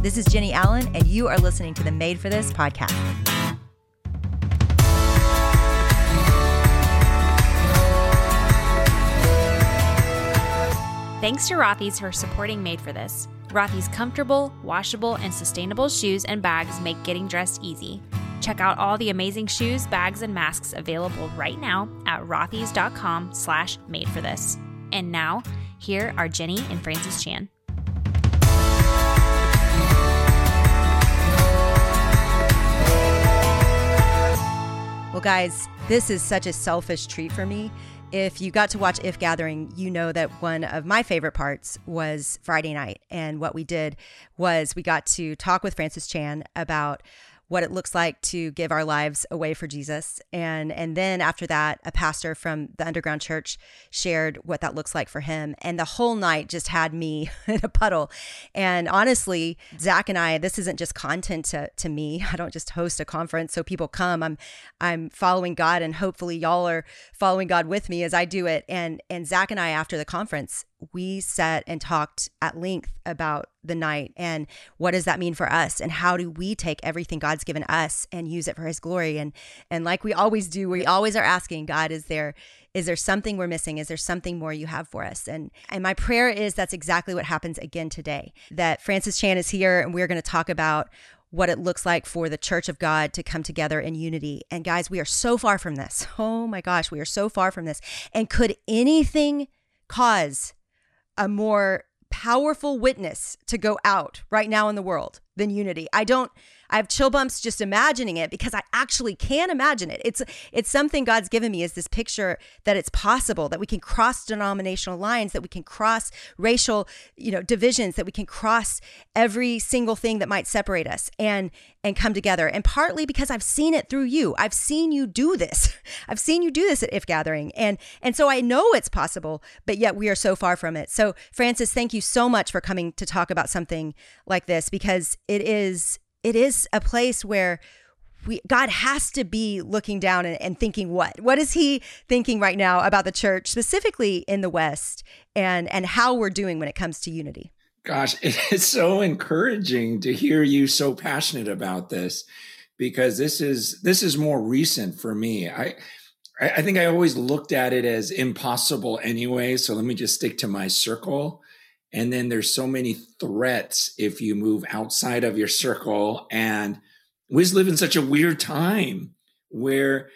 This is Jennie Allen, and you are listening to the Made for This podcast. Thanks to Rothy's for supporting Made for This. Rothy's comfortable, washable, and sustainable shoes and bags make getting dressed easy. Check out all the amazing shoes, bags, and masks available right now at rothys.com slash made for this. And now, here are Jennie and Francis Chan. Well, guys, this is such a selfish treat for me. If you got to watch If Gathering, you know that one of my favorite parts was Friday night. And what we did was we got to talk with Francis Chan about what it looks like to give our lives away for Jesus. And and then after that, a pastor from the underground church shared what that looks like for him. And the whole night just had me in a puddle. And honestly, Zach and I, this isn't just content to, to me. I don't just host a conference so people come. I'm I'm following God and hopefully y'all are following God with me as I do it. And and Zach and I after the conference we sat and talked at length about the night and what does that mean for us and how do we take everything God's given us and use it for his glory and and like we always do we always are asking God is there is there something we're missing is there something more you have for us and and my prayer is that's exactly what happens again today that Francis Chan is here and we're going to talk about what it looks like for the church of God to come together in unity. And guys, we are so far from this. Oh my gosh, we are so far from this. And could anything cause a more powerful witness to go out right now in the world than unity. I don't I have chill bumps just imagining it because I actually can imagine it. It's it's something God's given me is this picture that it's possible that we can cross denominational lines, that we can cross racial, you know, divisions, that we can cross every single thing that might separate us and and come together. And partly because I've seen it through you. I've seen you do this. I've seen you do this at If Gathering. And and so I know it's possible, but yet we are so far from it. So Francis, thank you so much for coming to talk about something like this because it is it is a place where we God has to be looking down and, and, thinking what? What is he thinking right now about the church, specifically in the West, and and how we're doing when it comes to unity? Gosh, it's so encouraging to hear you so passionate about this because this is this is more recent for me. I I think I always looked at it as impossible anyway. So let me just stick to my circle. And then there's so many threats if you move outside of your circle. And we just live in such a weird time where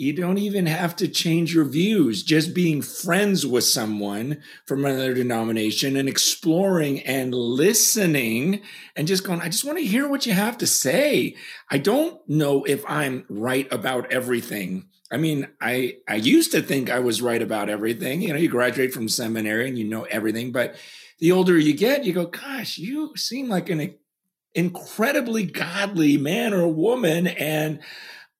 you don't even have to change your views. Just being friends with someone from another denomination and exploring and listening and just going, I just want to hear what you have to say. I don't know if I'm right about everything. I mean, I I used to think I was right about everything. You know, you graduate from seminary and you know everything, but the older you get, you go, gosh, you seem like an incredibly godly man or woman. And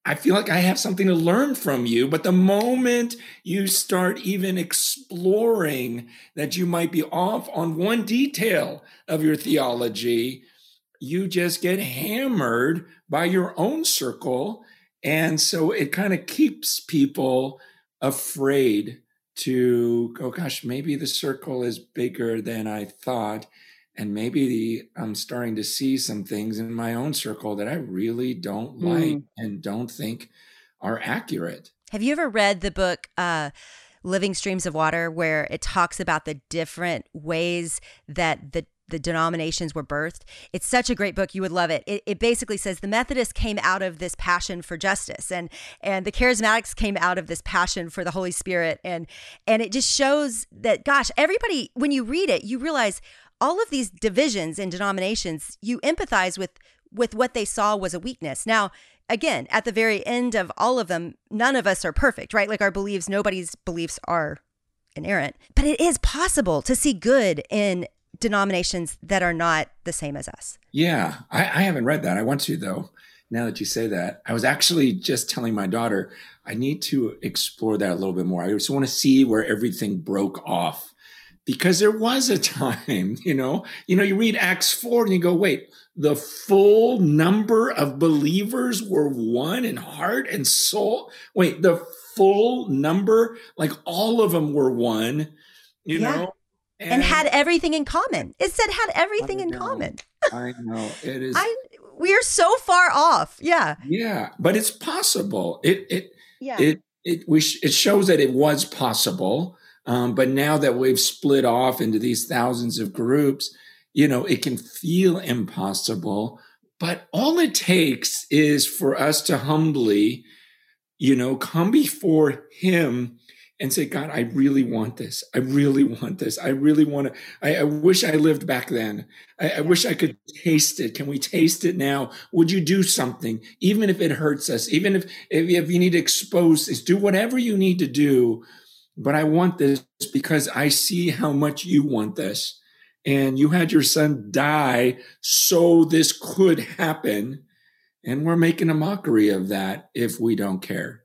I feel like I have something to learn from you. But the moment you start even exploring that you might be off on one detail of your theology, you just get hammered by your own circle. And so it kind of keeps people afraid to go, gosh, maybe the circle is bigger than I thought. And maybe the, I'm starting to see some things in my own circle that I really don't mm. like and don't think are accurate. Have you ever read the book, uh, Living Streams of Water, where it talks about the different ways that the the denominations were birthed. It's such a great book. You would love it. it. It basically says the Methodists came out of this passion for justice and and the charismatics came out of this passion for the Holy Spirit. And and it just shows that gosh, everybody when you read it, you realize all of these divisions and denominations, you empathize with with what they saw was a weakness. Now, again, at the very end of all of them, none of us are perfect, right? Like our beliefs, nobody's beliefs are inerrant. But it is possible to see good in denominations that are not the same as us. Yeah, I, I haven't read that. I want to, though. Now that you say that, I was actually just telling my daughter, I need to explore that a little bit more. I just want to see where everything broke off because there was a time, you know, you know, you read Acts 4 and you go, wait, the full number of believers were one in heart and soul. Wait, the full number, like all of them were one, you yeah. know? And, and, had everything in common. It said had everything in common. I know it is. I, we are so far off. Yeah. Yeah, but it's possible. It it Yeah. it it we sh- it shows that it was possible. Um, but now that we've split off into these thousands of groups, you know, it can feel impossible. But all it takes is for us to humbly, you know, come before Him and say, God, I really want this. I really want this. I really want to. I, I wish I lived back then. I, I wish I could taste it. Can we taste it now? Would you do something, even if it hurts us, even if, if, if you need to expose this, do whatever you need to do. But I want this because I see how much you want this. And you had your son die so this could happen. And we're making a mockery of that if we don't care.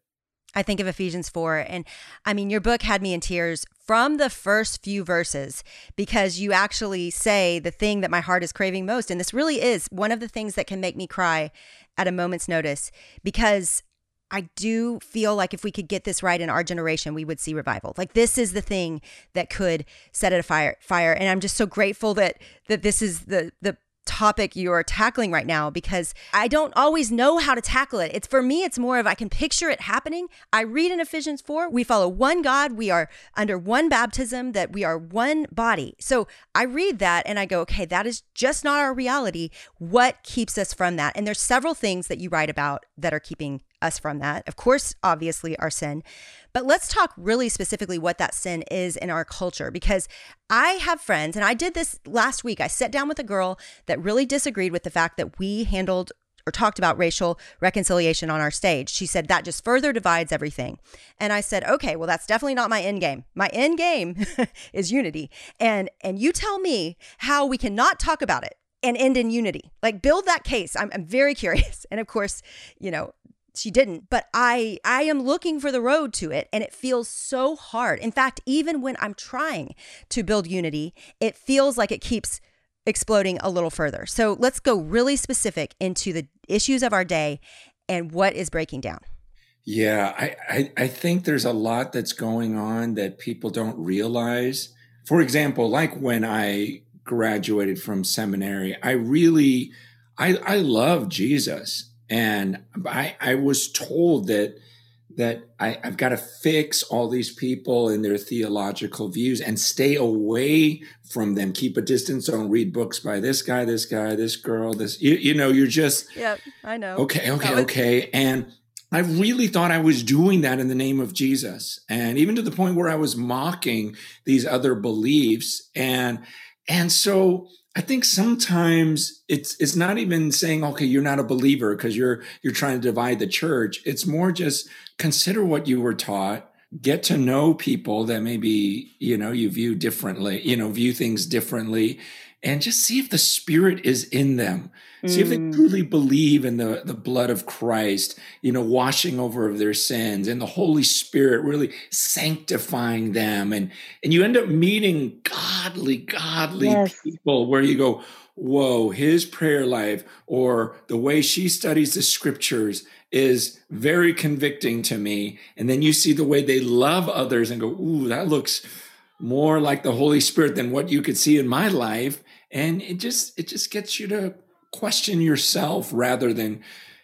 I think of Ephesians 4. And I mean, your book had me in tears from the first few verses because you actually say the thing that my heart is craving most. And this really is one of the things that can make me cry at a moment's notice because I do feel like if we could get this right in our generation, we would see revival. Like this is the thing that could set it afire fire. And I'm just so grateful that that this is the the topic you are tackling right now because I don't always know how to tackle it. It's for me, it's more of I can picture it happening. I read in Ephesians 4, we follow one God, we are under one baptism, that we are one body. So I read that and I go, okay, that is just not our reality. What keeps us from that? And there's several things that you write about that are keeping us from that. Of course, obviously, our sin. But let's talk really specifically what that sin is in our culture because I have friends, and I did this last week. I sat down with a girl that really disagreed with the fact that we handled or talked about racial reconciliation on our stage. She said that just further divides everything. And I said, "Okay, well that's definitely not my end game. My end game is unity." And and you tell me how we cannot talk about it and end in unity. Like build that case. I'm, I'm very curious. And of course, you know, she didn't but i i am looking for the road to it and it feels so hard in fact even when i'm trying to build unity it feels like it keeps exploding a little further so let's go really specific into the issues of our day and what is breaking down Yeah, I, I, I think there's a lot that's going on that people don't realize. For example, like when I graduated from seminary, I really I I love Jesus. And I I was told that that I, I've got to fix all these people and their theological views and stay away from them. Keep a distance. Don't read books by this guy, this guy, this girl, this you, you know, you're just yep i know Okay, okay, was- okay. And I really thought I was doing that in the name of Jesus. And even to the point where I was mocking these other beliefs. And and so I think sometimes it's it's not even saying, okay, you're not a believer because you're you're trying to divide the church. It's more just consider what you were taught, get to know people that maybe, you know, you view differently, you know, view things differently, and just see if the spirit is in them. See if they Mm. truly believe in the, the blood of Christ, you know, washing over of their sins and the Holy Spirit really sanctifying them. And, and you end up meeting godly, godly Yes. people where you go, whoa, his prayer life or the way she studies the scriptures is very convicting to me. And then you see the way they love others and go, ooh, that looks more like the Holy Spirit than what you could see in my life. And it just, it just gets you to question yourself rather than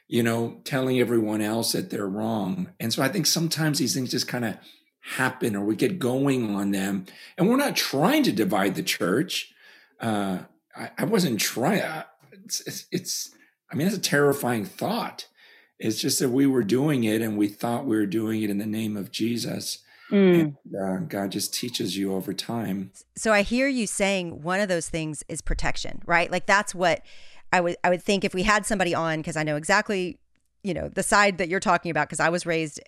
you know telling everyone else that they're wrong. And so i think sometimes these things just kind of happen or we get going on them. And we're not trying to divide the church. Uh i, I wasn't trying it's, it's it's i mean it's a terrifying thought. It's just that we were doing it and we thought we were doing it in the name of jesus Mm. and uh, god just teaches you over time So I hear you saying one of those things is protection, right? Like that's what I would I would think if we had somebody on because I know exactly, you know, the side that you're talking about because I was raised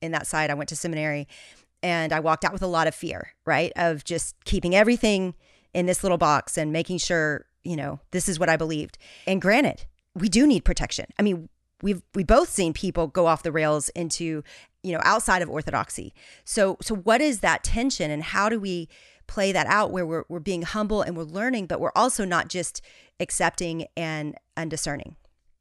in that side. I went to seminary and I walked out with a lot of fear, right? Of just keeping everything in this little box and making sure, you know, this is what I believed. And granted, we do need protection. I mean, we've we both seen people go off the rails into, you know, outside of orthodoxy. So so what is that tension and how do we play that out where we're we're being humble and we're learning, but we're also not just accepting and undiscerning.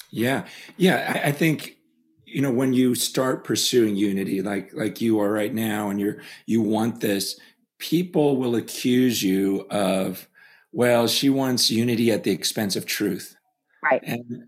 Yeah, yeah. I, I think you know when you start pursuing unity, like like you are right now, and you're you want this, people will accuse you of, well, she wants unity at the expense of truth. Right. And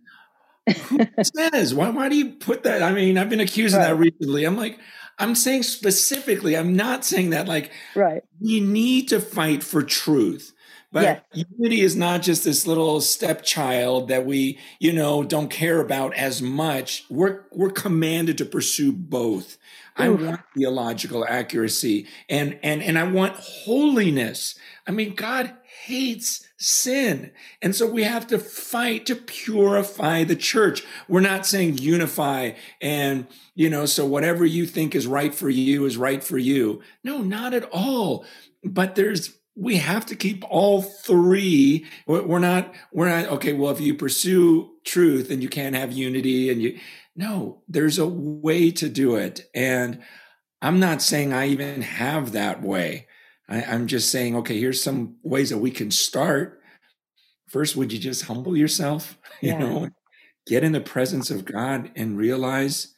who says, why, why do you put that? I mean, I've been accused right. of that recently. I'm like, I'm saying specifically, I'm not saying that like, right. We need to fight for truth. But yes. unity is not just this little stepchild that we, you know, don't care about as much. We're we're commanded to pursue both. I want theological accuracy and and and I want holiness. I mean, God hates sin. And so we have to fight to purify the church. We're not saying unify and, you know, so whatever you think is right for you is right for you. No, not at all. But there's we have to keep all three. We're not, we're not, okay, well, if you pursue truth and you can't have unity and you, no, there's a way to do it. And I'm not saying I even have that way. I, am just saying, okay, here's some ways that we can start. First, would you just humble yourself? You yeah. know, get in the presence of God and realize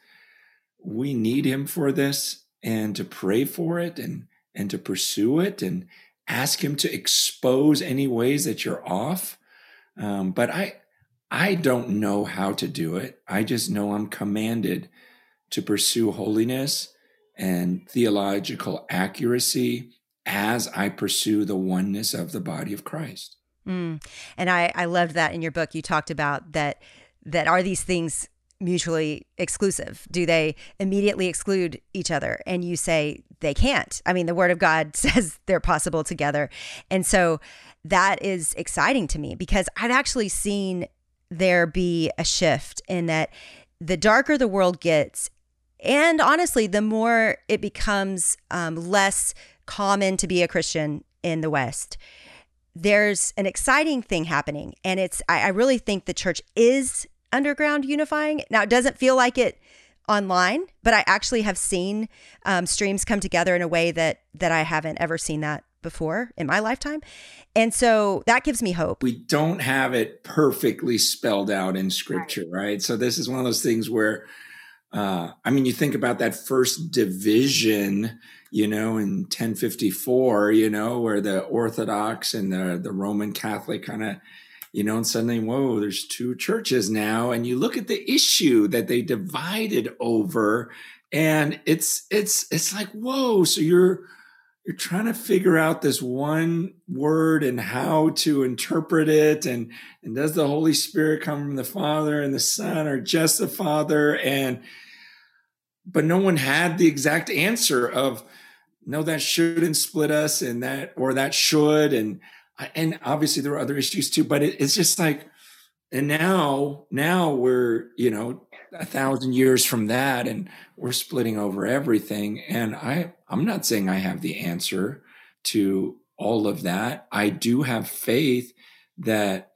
we need him for this and to pray for it and and to pursue it and ask him to expose any ways that you're off. Um, but I, I don't know how to do it. I just know I'm commanded to pursue holiness and theological accuracy as I pursue the oneness of the body of Christ. Mm. And I, I loved that in your book. You talked about that. That are these things mutually exclusive? Do they immediately exclude each other? And you say they can't. I mean, the word of God says they're possible together. And so that is exciting to me because I've actually seen there be a shift in that the darker the world gets, and honestly, the more it becomes um, less common to be a Christian in the West, there's an exciting thing happening. And it's, I, I really think the church is underground unifying. Now, it doesn't feel like it online, but I actually have seen um, streams come together in a way that that I haven't ever seen that before in my lifetime. And so that gives me hope. We don't have it perfectly spelled out in scripture, right? right? So this is one of those things where uh, I mean, you think about that first division, you know, in 1054, you know, where the Orthodox and the, the Roman Catholic kind of you know, and suddenly, whoa, there's two churches now. And you look at the issue that they divided over, and it's it's it's like, whoa, so you're you're trying to figure out this one word and how to interpret it and and does the holy spirit come from the father and the son or just the father and but no one had the exact answer of no that shouldn't split us and that or that should and and obviously there were other issues too, but it, it's just like, and now, now we're, you know, a thousand years from that and we're splitting over everything. And I, I'm not saying I have the answer to all of that. I do have faith that,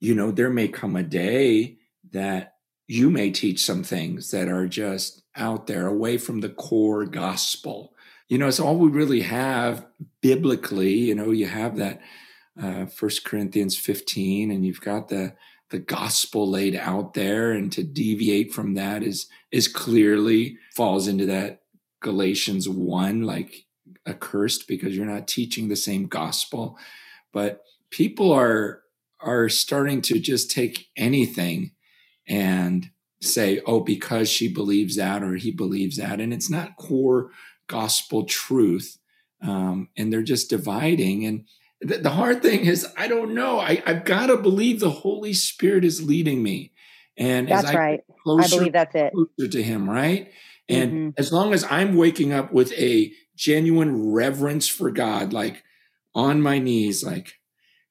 you know, there may come a day that you may teach some things that are just out there away from the core gospel you know, it's all we really have biblically. You know, you have that uh, First Corinthians 15, and you've got the the gospel laid out there, and to deviate from that is is clearly falls into that Galatians one, like accursed because you're not teaching the same gospel. But people are are starting to just take anything and say, oh, because she believes that or he believes that, and it's not core gospel truth. Um, and they're just dividing. And the, the, hard thing is, I don't know. I, I've got to believe the Holy Spirit is leading me. And that's I right. Closer, I believe that's it. Closer to Him, right? And mm-hmm. as long as I'm waking up with a genuine reverence for God, like on my knees, like,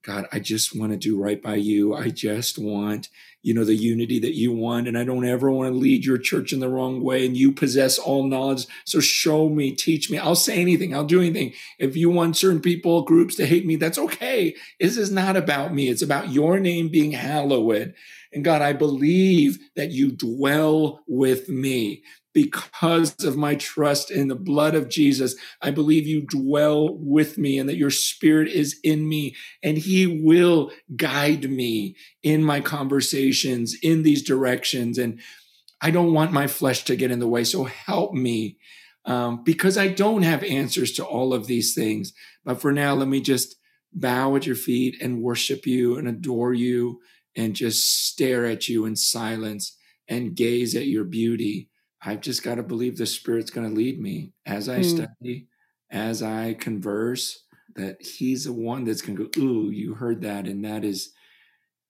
God, I just want to do right by you. I just want you know, the unity that you want. And I don't ever want to lead your church in the wrong way. And you possess all knowledge. So show me, teach me. I'll say anything. I'll do anything. If you want certain people, groups to hate me, that's okay. This is not about me. It's about your name being hallowed. And God, I believe that you dwell with me because of my trust in the blood of Jesus. I believe you dwell with me and that your spirit is in me and he will guide me in my conversations in these directions. And I don't want my flesh to get in the way. So help me um, because I don't have answers to all of these things. But for now, let me just bow at your feet and worship you and adore you and just stare at you in silence and gaze at your beauty. I've just got to believe the Spirit's going to lead me as I mm. study, as I converse, that He's the one that's going to go, Ooh, you heard that. And that is,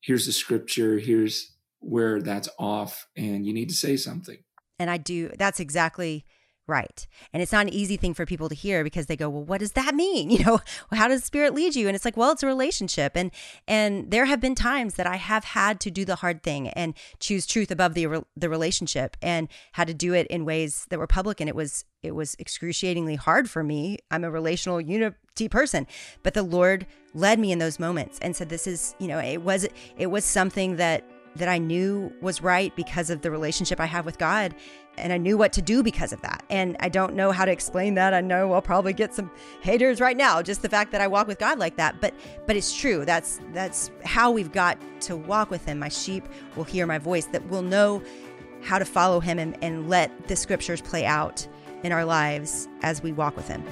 here's the scripture, here's where that's off, and you need to say something. And I do, that's exactly right. And it's not an easy thing for people to hear because they go, "Well, what does that mean?" You know, how does spirit lead you? And it's like, "Well, it's a relationship." And and there have been times that I have had to do the hard thing and choose truth above the the relationship and had to do it in ways that were public and it was it was excruciatingly hard for me. I'm a relational unity person, but the Lord led me in those moments and said this is, you know, it was it was something that that I knew was right because of the relationship I have with God. And I knew what to do because of that. And I don't know how to explain that. I know I'll probably get some haters right now, just the fact that I walk with God like that. But but it's true. That's that's how we've got to walk with him. My sheep will hear my voice, that will know how to follow him and, and let the scriptures play out in our lives as we walk with him.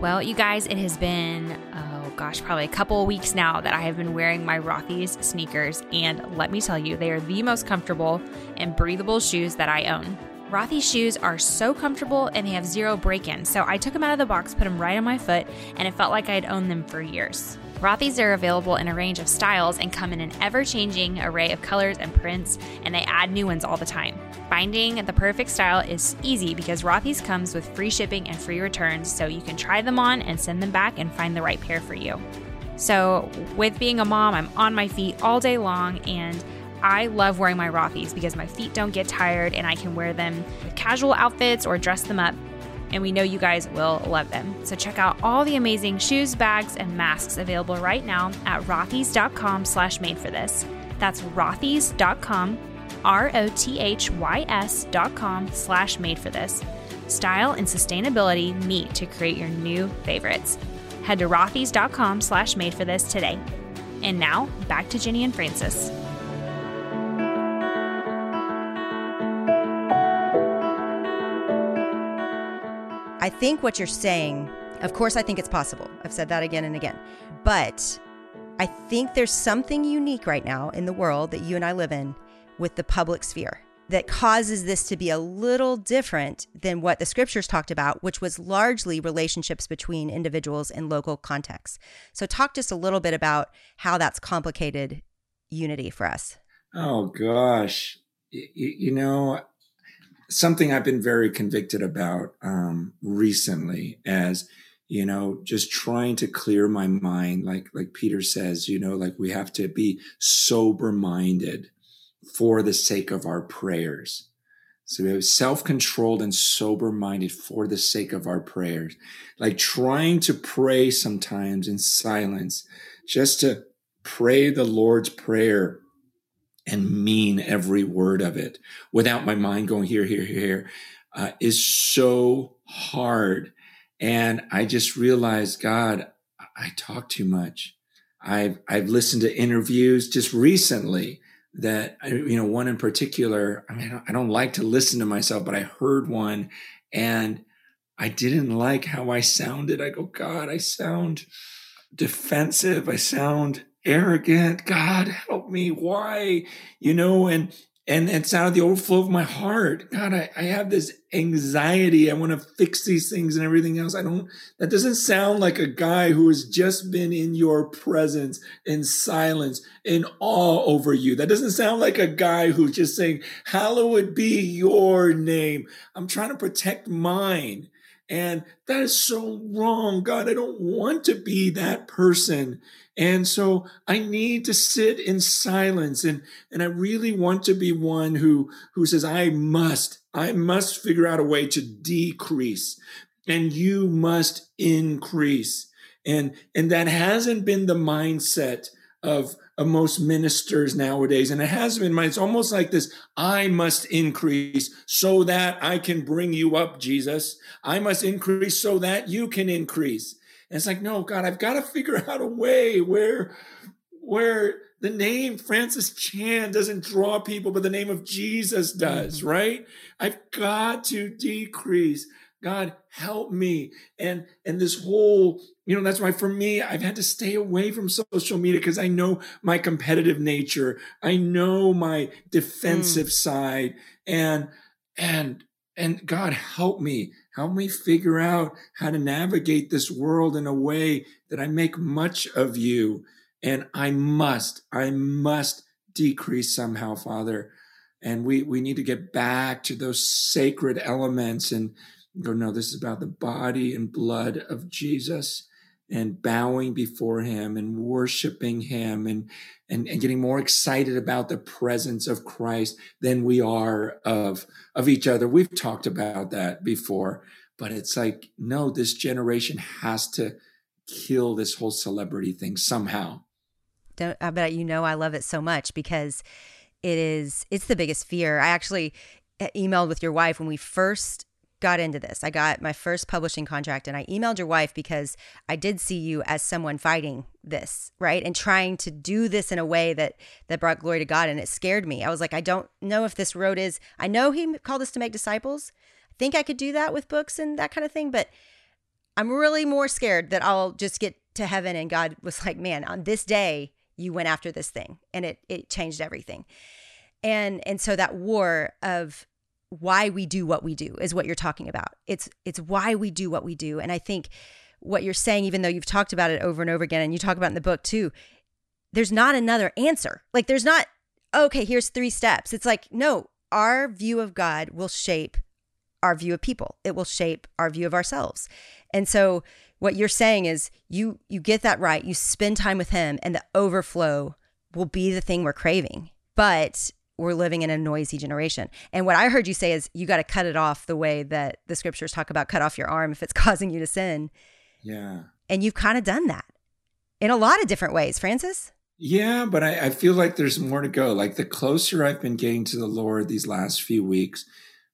Well, you guys, it has been, oh gosh, probably a couple weeks now that I have been wearing my Rothy's sneakers. And let me tell you, they are the most comfortable and breathable shoes that I own. Rothy's shoes are so comfortable and they have zero break in. So I took them out of the box, put them right on my foot, and it felt like I had owned them for years. Rothy's are available in a range of styles and come in an ever changing array of colors and prints, and they add new ones all the time. Finding the perfect style is easy because Rothy's comes with free shipping and free returns, so you can try them on and send them back and find the right pair for you. So, with being a mom, I'm on my feet all day long and I love wearing my Rothy's because my feet don't get tired and I can wear them with casual outfits or dress them up and we know you guys will love them. So check out all the amazing shoes, bags, and masks available right now at rothys.com slash made for this. That's rothys.com, R-O-T-H-Y-S dot com slash made for this. Style and sustainability meet to create your new favorites. Head to rothys.com slash made for this today. And now back to Jennie and Francis. I think what you're saying, of course, I think it's possible. I've said that again and again. But I think there's something unique right now in the world that you and I live in with the public sphere that causes this to be a little different than what the scriptures talked about, which was largely relationships between individuals in local contexts. So, talk just a little bit about how that's complicated unity for us. Oh, gosh. You, you know, something I've been very convicted about um, recently as you know just trying to clear my mind like like Peter says you know like we have to be sober minded for the sake of our prayers. So we have self-controlled and sober-minded for the sake of our prayers. Like trying to pray sometimes in silence just to pray the Lord's prayer and mean every word of it without my mind going here, here, here, uh, is so hard. And I just realized, God, I talk too much. I've, I've listened to interviews just recently that, you know, one in particular, I mean, I don't like to listen to myself, but I heard one and I didn't like how I sounded. I go, God, I sound defensive. I sound arrogant. God, help me. Why? You know, and and it's out of the overflow of my heart. God, I, I have this anxiety. I want to fix these things and everything else. I don't, that doesn't sound like a guy who has just been in your presence in silence, in awe over you. That doesn't sound like a guy who's just saying, hallowed be your name. I'm trying to protect mine. And that is so wrong. God, I don't want to be that person. And so I need to sit in silence and, and I really want to be one who, who says, I must, I must figure out a way to decrease and you must increase. And, and that hasn't been the mindset of, of most ministers nowadays. And it has been, my, it's almost like this, I must increase so that I can bring you up, Jesus. I must increase so that you can increase. And it's like, no, God, I've got to figure out a way where, where the name Francis Chan doesn't draw people, but the name of Jesus does, mm-hmm. right? I've got to decrease. God, help me. And and this whole, you know, that's why for me, I've had to stay away from social media because I know my competitive nature. I know my defensive mm. side. And and and God help me. Help me figure out how to navigate this world in a way that I make much of you. And I must, I must decrease somehow, Father. And we, we need to get back to those sacred elements and go, no, this is about the body and blood of Jesus and bowing before him and worshiping him and, and, and getting more excited about the presence of Christ than we are of, of each other. We've talked about that before, but it's like, no, this generation has to kill this whole celebrity thing somehow. Don't, I bet you know I love it so much because it is, it's the biggest fear. I actually emailed with your wife when we first got into this. I got my first publishing contract and I emailed your wife because I did see you as someone fighting this, right? And trying to do this in a way that that brought glory to God and it scared me. I was like, I don't know if this road is I know he called us to make disciples. I think I could do that with books and that kind of thing, but I'm really more scared that I'll just get to heaven and God was like, "Man, on this day you went after this thing and it it changed everything." And and so that war of why we do what we do is what you're talking about. It's it's why we do what we do. And I think what you're saying, even though you've talked about it over and over again, and you talk about in the book too, there's not another answer. Like there's not, okay, here's three steps. It's like, no, our view of God will shape our view of people. It will shape our view of ourselves. And so what you're saying is you you get that right, you spend time with him and the overflow will be the thing we're craving. But we're living in a noisy generation. And what I heard you say is you got to cut it off the way that the scriptures talk about cut off your arm if it's causing you to sin. Yeah. And you've kind of done that in a lot of different ways, Francis. Yeah, but I, I, feel like there's more to go. Like the closer I've been getting to the Lord these last few weeks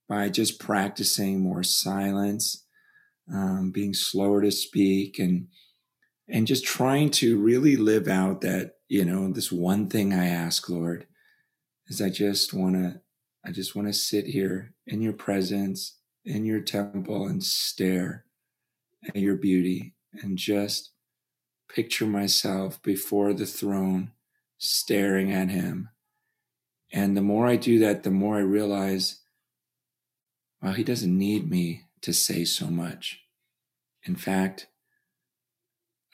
by just practicing more silence, um, being slower to speak, and and just trying to really live out that you know this one thing I ask, Lord is I just want to I just want to sit here in your presence in your temple and stare at your beauty and just picture myself before the throne staring at him. And the more I do that, the more I realize, well, he doesn't need me to say so much. In fact,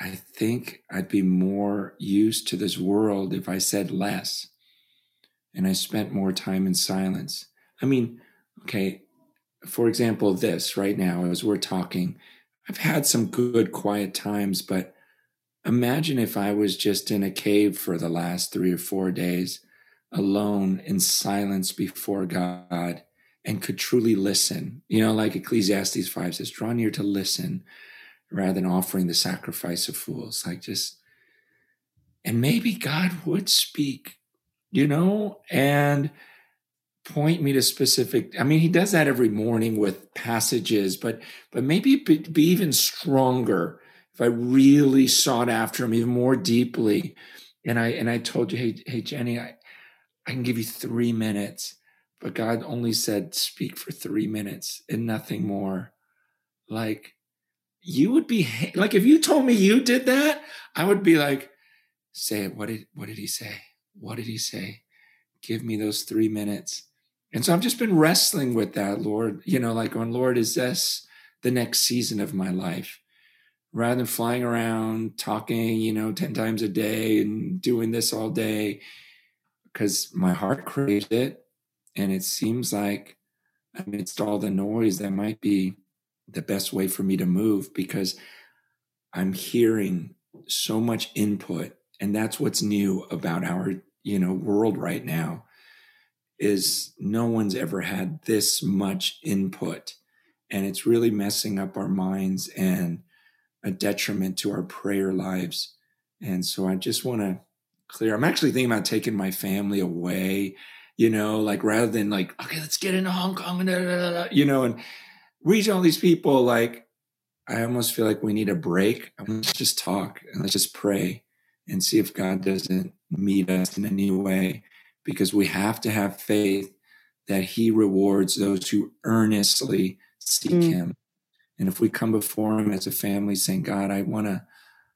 I think I'd be more used to this world if I said less and I spent more time in silence. I mean, okay, for example, this right now, as we're talking, I've had some good quiet times, but imagine if I was just in a cave for the last three or four days, alone in silence before God and could truly listen. You know, like Ecclesiastes 5 says, draw near to listen rather than offering the sacrifice of fools. Like just, and maybe God would speak you know, and point me to specific i mean he does that every morning with passages but but maybe be, be even stronger if i really sought after him even more deeply. And i and i told you hey hey jennie i i can give you three minutes but god only said speak for three minutes and nothing more. Like you would be like if you told me you did that i would be like say it what did what did he say what did he say? Give me those three minutes. And so I've just been wrestling with that, Lord, you know, like going, Lord, is this the next season of my life? Rather than flying around, talking, you know, 10 times a day and doing this all day, because my heart craves it. And it seems like amidst all the noise, that might be the best way for me to move because I'm hearing so much input and that's what's new about our you know world right now is no one's ever had this much input. And it's really messing up our minds and a detriment to our prayer lives. And so i just want to clear i'm actually thinking about taking my family away you know like rather than like okay let's get into hong kong and, you know and reach all these people like i almost feel like we need a break. Let's just talk and let's just pray and see if God doesn't meet us in a new way because we have to have faith that he rewards those who earnestly seek mm. him. And if we come before him as a family saying, God, I want to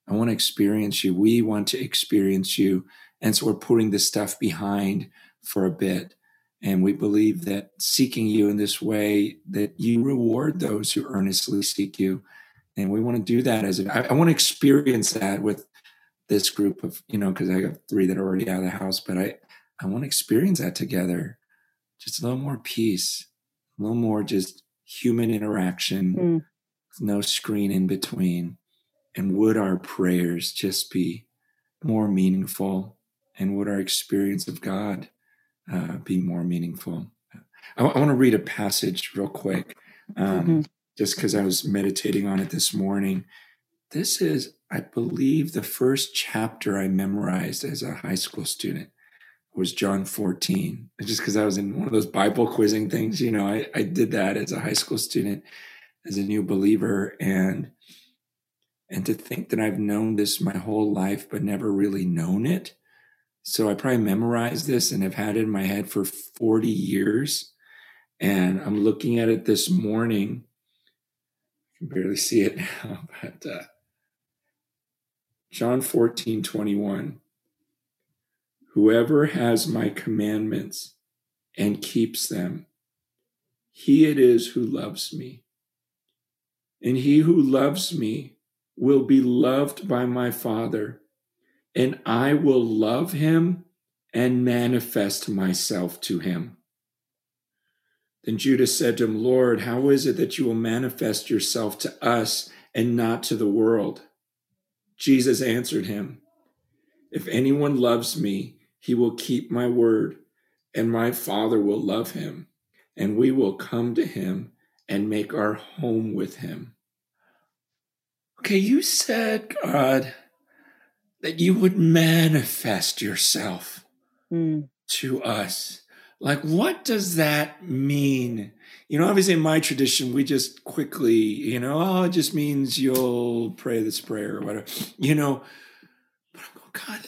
I want to experience you. We want to experience you. And so we're putting this stuff behind for a bit. And we believe that seeking you in this way, that you reward those who earnestly seek you. And we want to do that as a, I, I want to experience that with this group of, you know, because I got three that are already out of the house, but I, I want to experience that together. Just a little more peace, a little more just human interaction, mm. no screen in between. And would our prayers just be more meaningful? And would our experience of God uh, be more meaningful? I, I want to read a passage real quick, um, mm-hmm. just because I was meditating on it this morning. This is, I believe, the first chapter I memorized as a high school student was John 14. Just because I was in one of those Bible quizzing things, you know, I, I did that as a high school student, as a new believer. And and to think that I've known this my whole life, but never really known it. So I probably memorized this and have had it in my head for 40 years. And I'm looking at it this morning. I can barely see it now, but uh, John 14, 21. Whoever has my commandments and keeps them, he it is who loves me. And he who loves me will be loved by my Father, and I will love him and manifest myself to him. Then Judas said to him, Lord, how is it that you will manifest yourself to us and not to the world? Jesus answered him, If anyone loves me, he will keep my word, and my Father will love him, and we will come to him and make our home with him. Okay, you said, God, that you would manifest yourself mm. to us. Like, what does that mean? You know, obviously in my tradition, we just quickly, you know, oh, it just means you'll pray this prayer or whatever, you know. But I'm going, God,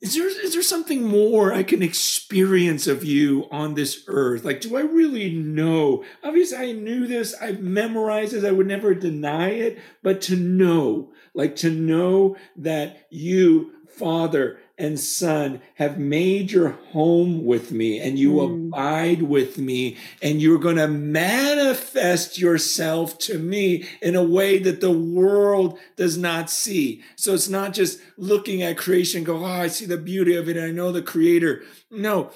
is there is there something more I can experience of you on this earth? Like, do I really know? Obviously, I knew this. I've memorized it. I would never deny it. But to know, like to know that you, Father, and Son have made your home with me and you mm. abide with me and you're going to manifest yourself to me in a way that the world does not see. So it's not just looking at creation, go, oh, I see the beauty of it. And I know the creator. No,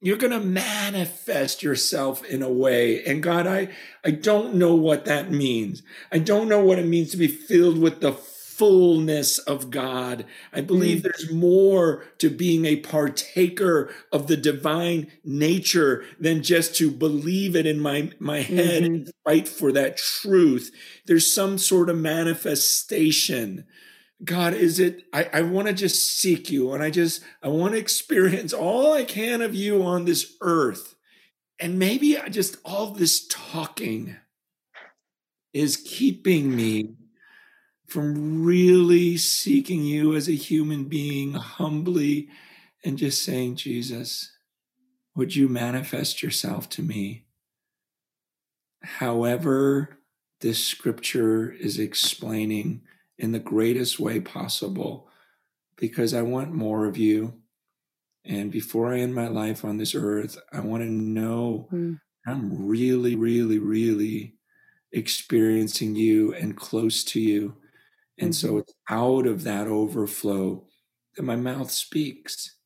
you're going to manifest yourself in a way. And God, I, I don't know what that means. I don't know what it means to be filled with the fullness of God. I believe mm. there's more to being a partaker of the divine nature than just to believe it in my, my head mm-hmm. and fight for that truth. There's some sort of manifestation. God, is it, I, I want to just seek you and I just, I want to experience all I can of you on this earth. And maybe I just all this talking is keeping me from really seeking you as a human being humbly and just saying, Jesus, would you manifest yourself to me? However, this scripture is explaining in the greatest way possible, because I want more of you. And before I end my life on this earth, I want to know mm. I'm really, really, really experiencing you and close to you and mm-hmm. so it's out of that overflow that my mouth speaks.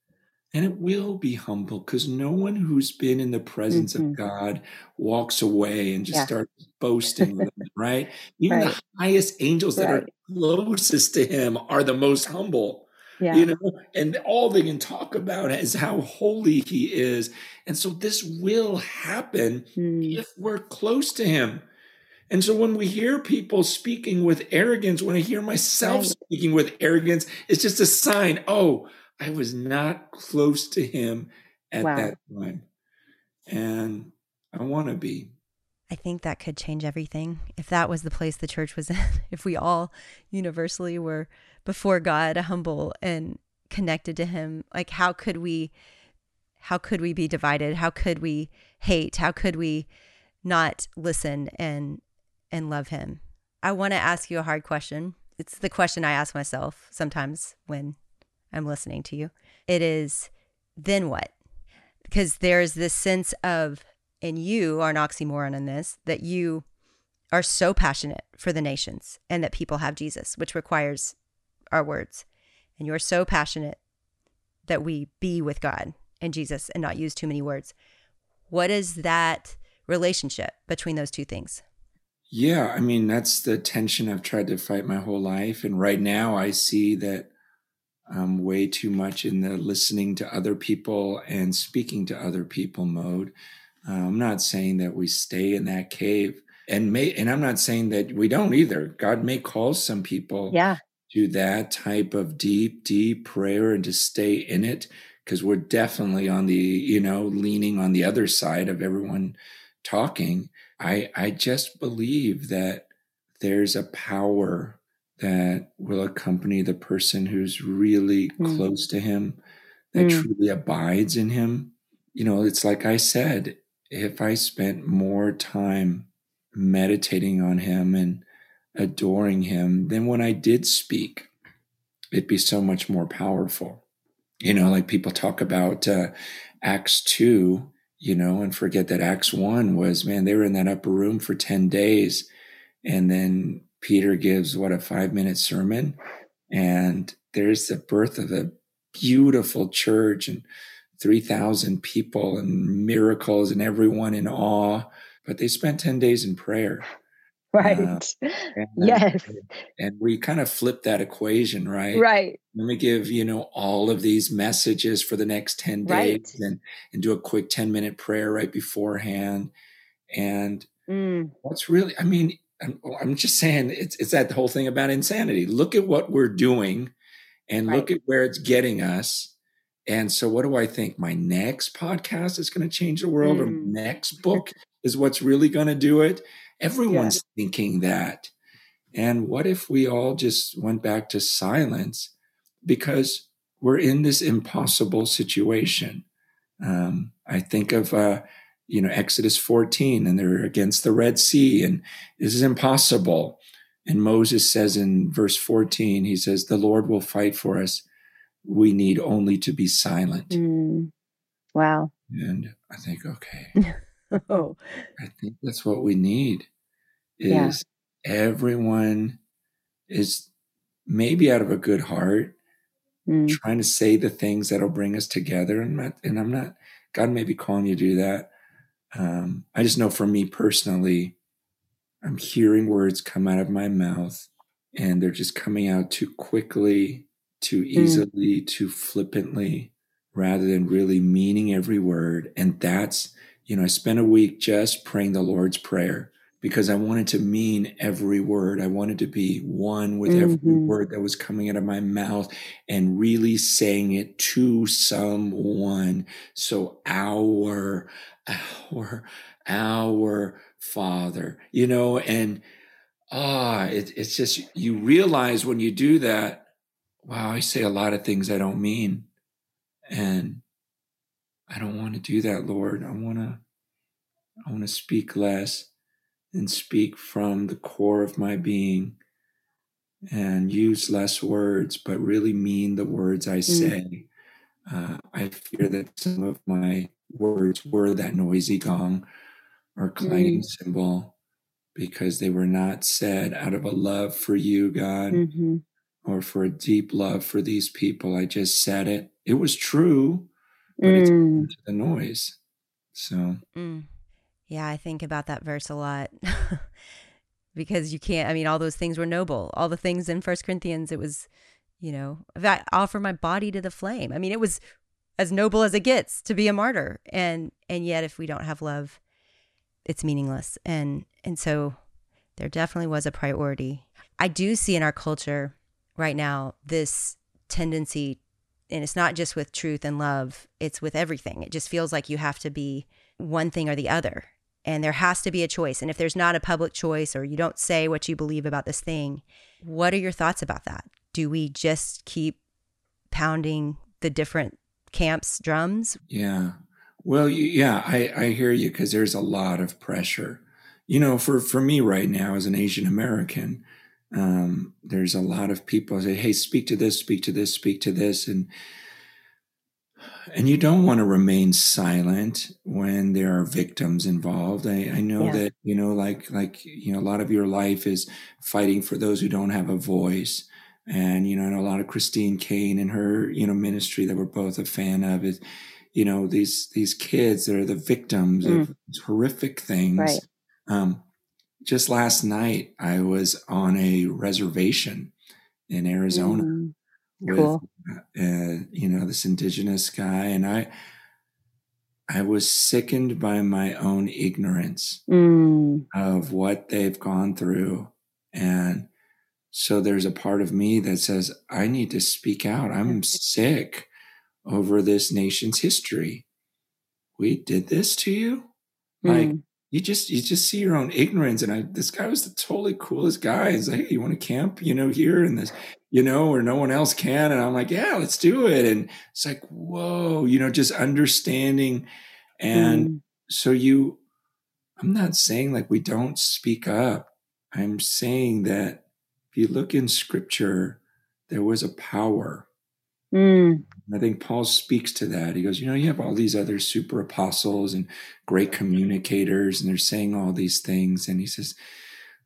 And it will be humble because no one who's been in the presence mm-hmm. of God walks away and just yeah. starts boasting right? Even right. the highest angels right. that are closest to him are the most humble. Yeah. You know, and all they can talk about is how holy he is. And so this will happen mm. if we're close to him. And so when we hear people speaking with arrogance, when I hear myself right. speaking with arrogance, it's just a sign, oh, I was not close to him at wow. that time. And I want to be. I think that could change everything. If that was the place the church was in, if we all universally were before God humble and connected to him? Like how could we how could we be divided? How could we hate? How could we not listen and and love him? I want to ask you a hard question. It's the question I ask myself sometimes when I'm listening to you. It is then what? Because there's this sense of and you are an oxymoron in this that you are so passionate for the nations and that people have Jesus, which requires our words. And you're so passionate that we be with God and Jesus and not use too many words. What is that relationship between those two things? Yeah, I mean, that's the tension I've tried to fight my whole life. And right now I see that I'm way too much in the listening to other people and speaking to other people mode. Uh, I'm not saying that we stay in that cave and may and i'm not saying that we don't either god may call some people yeah to that type of deep deep prayer and to stay in it because we're definitely on the you know leaning on the other side of everyone talking i i just believe that there's a power that will accompany the person who's really mm. close to him that mm. truly abides in him you know it's like i said if i spent more time meditating on him and adoring him, then when I did speak, it'd be so much more powerful. You know, like people talk about uh, Acts 2, you know, and forget that Acts 1 was, man, they were in that upper room for 10 days. And then Peter gives what a five minute sermon. And there's the birth of a beautiful church and 3,000 people and miracles and everyone in awe but they spent 10 days in prayer. Right. Uh, and, yes. And we kind of flip that equation, right? Right. Let me give, you know, all of these messages for the next 10 days right. and, and do a quick 10 minute prayer right beforehand. And mm. what's really, I mean, I'm, I'm, just saying it's, it's that whole thing about insanity. Look at what we're doing and right. look at where it's getting us. And so, what do I think? My next podcast is going to change the world, mm. or next book is what's really going to do it. Everyone's yeah. thinking that. And what if we all just went back to silence because we're in this impossible situation? Um, I think of, uh, you know, Exodus 14 and they're against the Red Sea and this is impossible. And Moses says in verse 14, he says, the Lord will fight for us. We need only to be silent. Mm. Wow. And I think, okay. oh. I think that's what we need is yeah. everyone is maybe out of a good heart mm. trying to say the things that'll bring us together and not, and I'm not God may be calling you to do that. Um, I just know for me personally, I'm hearing words come out of my mouth and they're just coming out too quickly, too mm. easily, mm. too flippantly, rather than really meaning every word. And that's you know, I spent a week just praying the Lord's Prayer because I wanted to mean every word. I wanted to be one with mm-hmm. every word that was coming out of my mouth and really saying it to someone. So our, our, our Father, you know, and ah, it, it's just, you realize when you do that, wow, I say a lot of things I don't mean. And I don't want to do that, Lord. I want to I want to speak less and speak from the core of my being and use less words, but really mean the words I mm. say. Mm. Uh, I fear that some of my words were that noisy gong or clanging mm. cymbal because they were not said out of a love for you, God, mm-hmm. or for a deep love for these people. I just said it. It was true, but mm. it's the noise. So. Mm. Yeah, I think about that verse a lot. because you can't I mean all those things were noble. All the things in First Corinthians it was, you know, I offer my body to the flame. I mean, it was as noble as it gets to be a martyr. And and yet if we don't have love, it's meaningless. And and so there definitely was a priority. I do see in our culture right now this tendency and it's not just with truth and love, it's with everything. It just feels like you have to be one thing or the other and there has to be a choice. And if there's not a public choice or you don't say what you believe about this thing, what are your thoughts about that? Do we just keep pounding the different camps' drums. Yeah. Well, yeah, I, I hear you because there's a lot of pressure. You know, for, for me right now as an Asian American, um, there's a lot of people say, "Hey, speak to this, speak to this, speak to this," and and you don't want to remain silent when there are victims involved. I, I know yeah. that you know, like like you know, a lot of your life is fighting for those who don't have a voice, and you know, and a lot of Christine Caine and her you know ministry that we're both a fan of is, you know, these these kids that are the victims mm. of horrific things. Right. Um, just last night, I was on a reservation in Arizona mm, cool. with, uh, you know, this indigenous guy, and I, I was sickened by my own ignorance mm. of what they've gone through, and so there's a part of me that says I need to speak out. I'm sick over this nation's history. We did this to you, like mm you just you just see your own ignorance. And I this guy was the totally coolest guy. He's like, hey, you want to camp, you know, here in this, you know, where no one else can. And I'm like, yeah, let's do it. And it's like, whoa, you know, just understanding. And mm. so you I'm not saying like we don't speak up. I'm saying that if you look in scripture, there was a power Mm. I think Paul speaks to that. He goes, you know, you have all these other super apostles and great communicators, and they're saying all these things. And he says,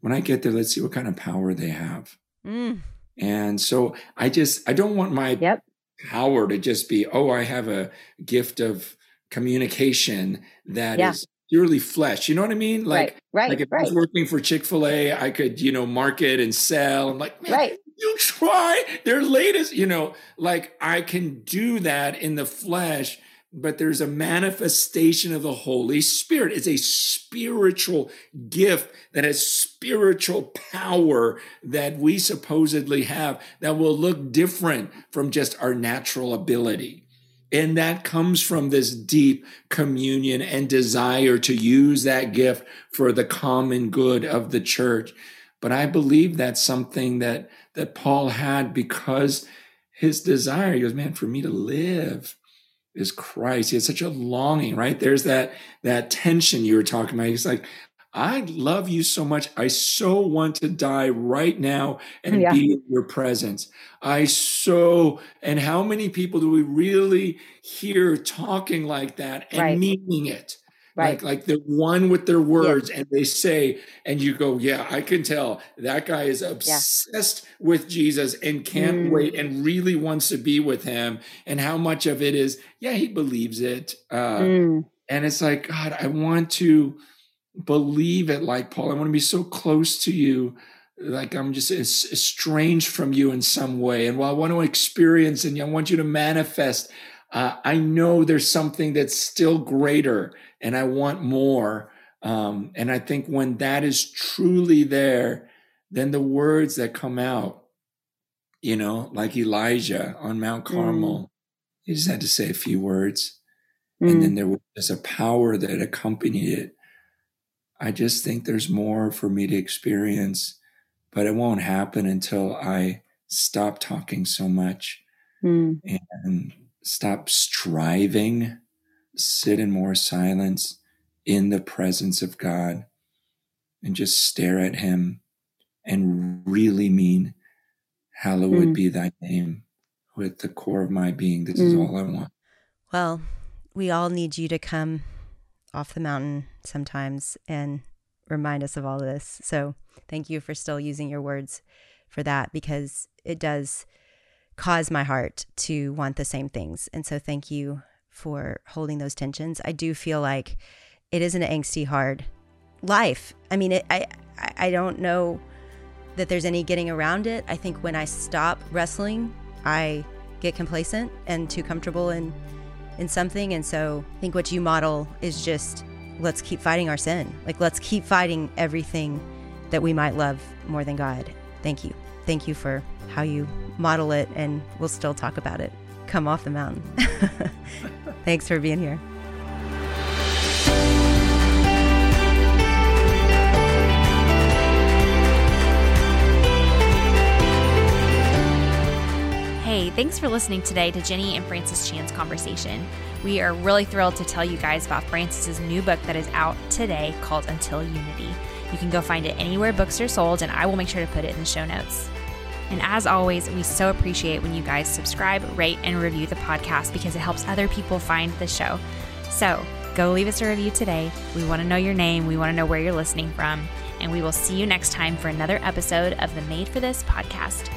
when I get there, let's see what kind of power they have. Mm. And so I just, I don't want my yep. power to just be, oh, I have a gift of communication that yeah. is purely flesh. You know what I mean? Like, right, right, like if right. I was working for Chick Fil A, I could, you know, market and sell. I'm like, man, right you try their latest, you know, like I can do that in the flesh, but there's a manifestation of the Holy Spirit. It's a spiritual gift that has spiritual power that we supposedly have that will look different from just our natural ability. And that comes from this deep communion and desire to use that gift for the common good of the church. But I believe that's something that that Paul had because his desire, he goes, man, for me to live is Christ. He had such a longing, right? There's that that tension you were talking about. He's like, I love you so much. I so want to die right now and Yeah. be in your presence. I so, and how many people do we really hear talking like that and Right. meaning it? Right. Like, like they're one with their words and they say, and you go, yeah, I can tell that guy is obsessed with Jesus and can't Mm. wait and really wants to be with him. And how much of it is, yeah, he believes it. Uh, Mm. and it's like, God, I want to believe it like Paul. I want to be so close to you. Like I'm just estranged from you in some way. And while I want to experience and I want you to manifest, uh, I know there's something that's still greater and I want more. Um, and I think when that is truly there, then the words that come out, you know, like Elijah on Mount Carmel, he just had to say a few words Mm. and then there was just a power that accompanied it. I just think there's more for me to experience, but it won't happen until I stop talking so much Mm. and stop striving, sit in more silence in the presence of God and just stare at Him and really mean, Hallowed Mm. be thy name with the core of my being. This is Mm. all I want. Well, we all need you to come off the mountain sometimes and remind us of all of this. So thank you for still using your words for that because it does cause my heart to want the same things. And so thank you for holding those tensions. I do feel like it is an angsty, hard life. I mean, it, I, I don't know that there's any getting around it. I think when I stop wrestling, I get complacent and too comfortable in in something. And so I think what you model is just let's keep fighting our sin. Like let's keep fighting everything that we might love more than God. Thank you. Thank you for how you model it and we'll still talk about it. Come off the mountain. Thanks for being here. Hey, thanks for listening today to Jennie and Francis Chan's conversation. We are really thrilled to tell you guys about Francis's new book that is out today called Until Unity. You can go find it anywhere books are sold, and I will make sure to put it in the show notes. And as always, we so appreciate when you guys subscribe, rate, and review the podcast because it helps other people find the show. So go leave us a review today. We want to know your name, we want to know where you're listening from, and we will see you next time for another episode of the Made for This podcast.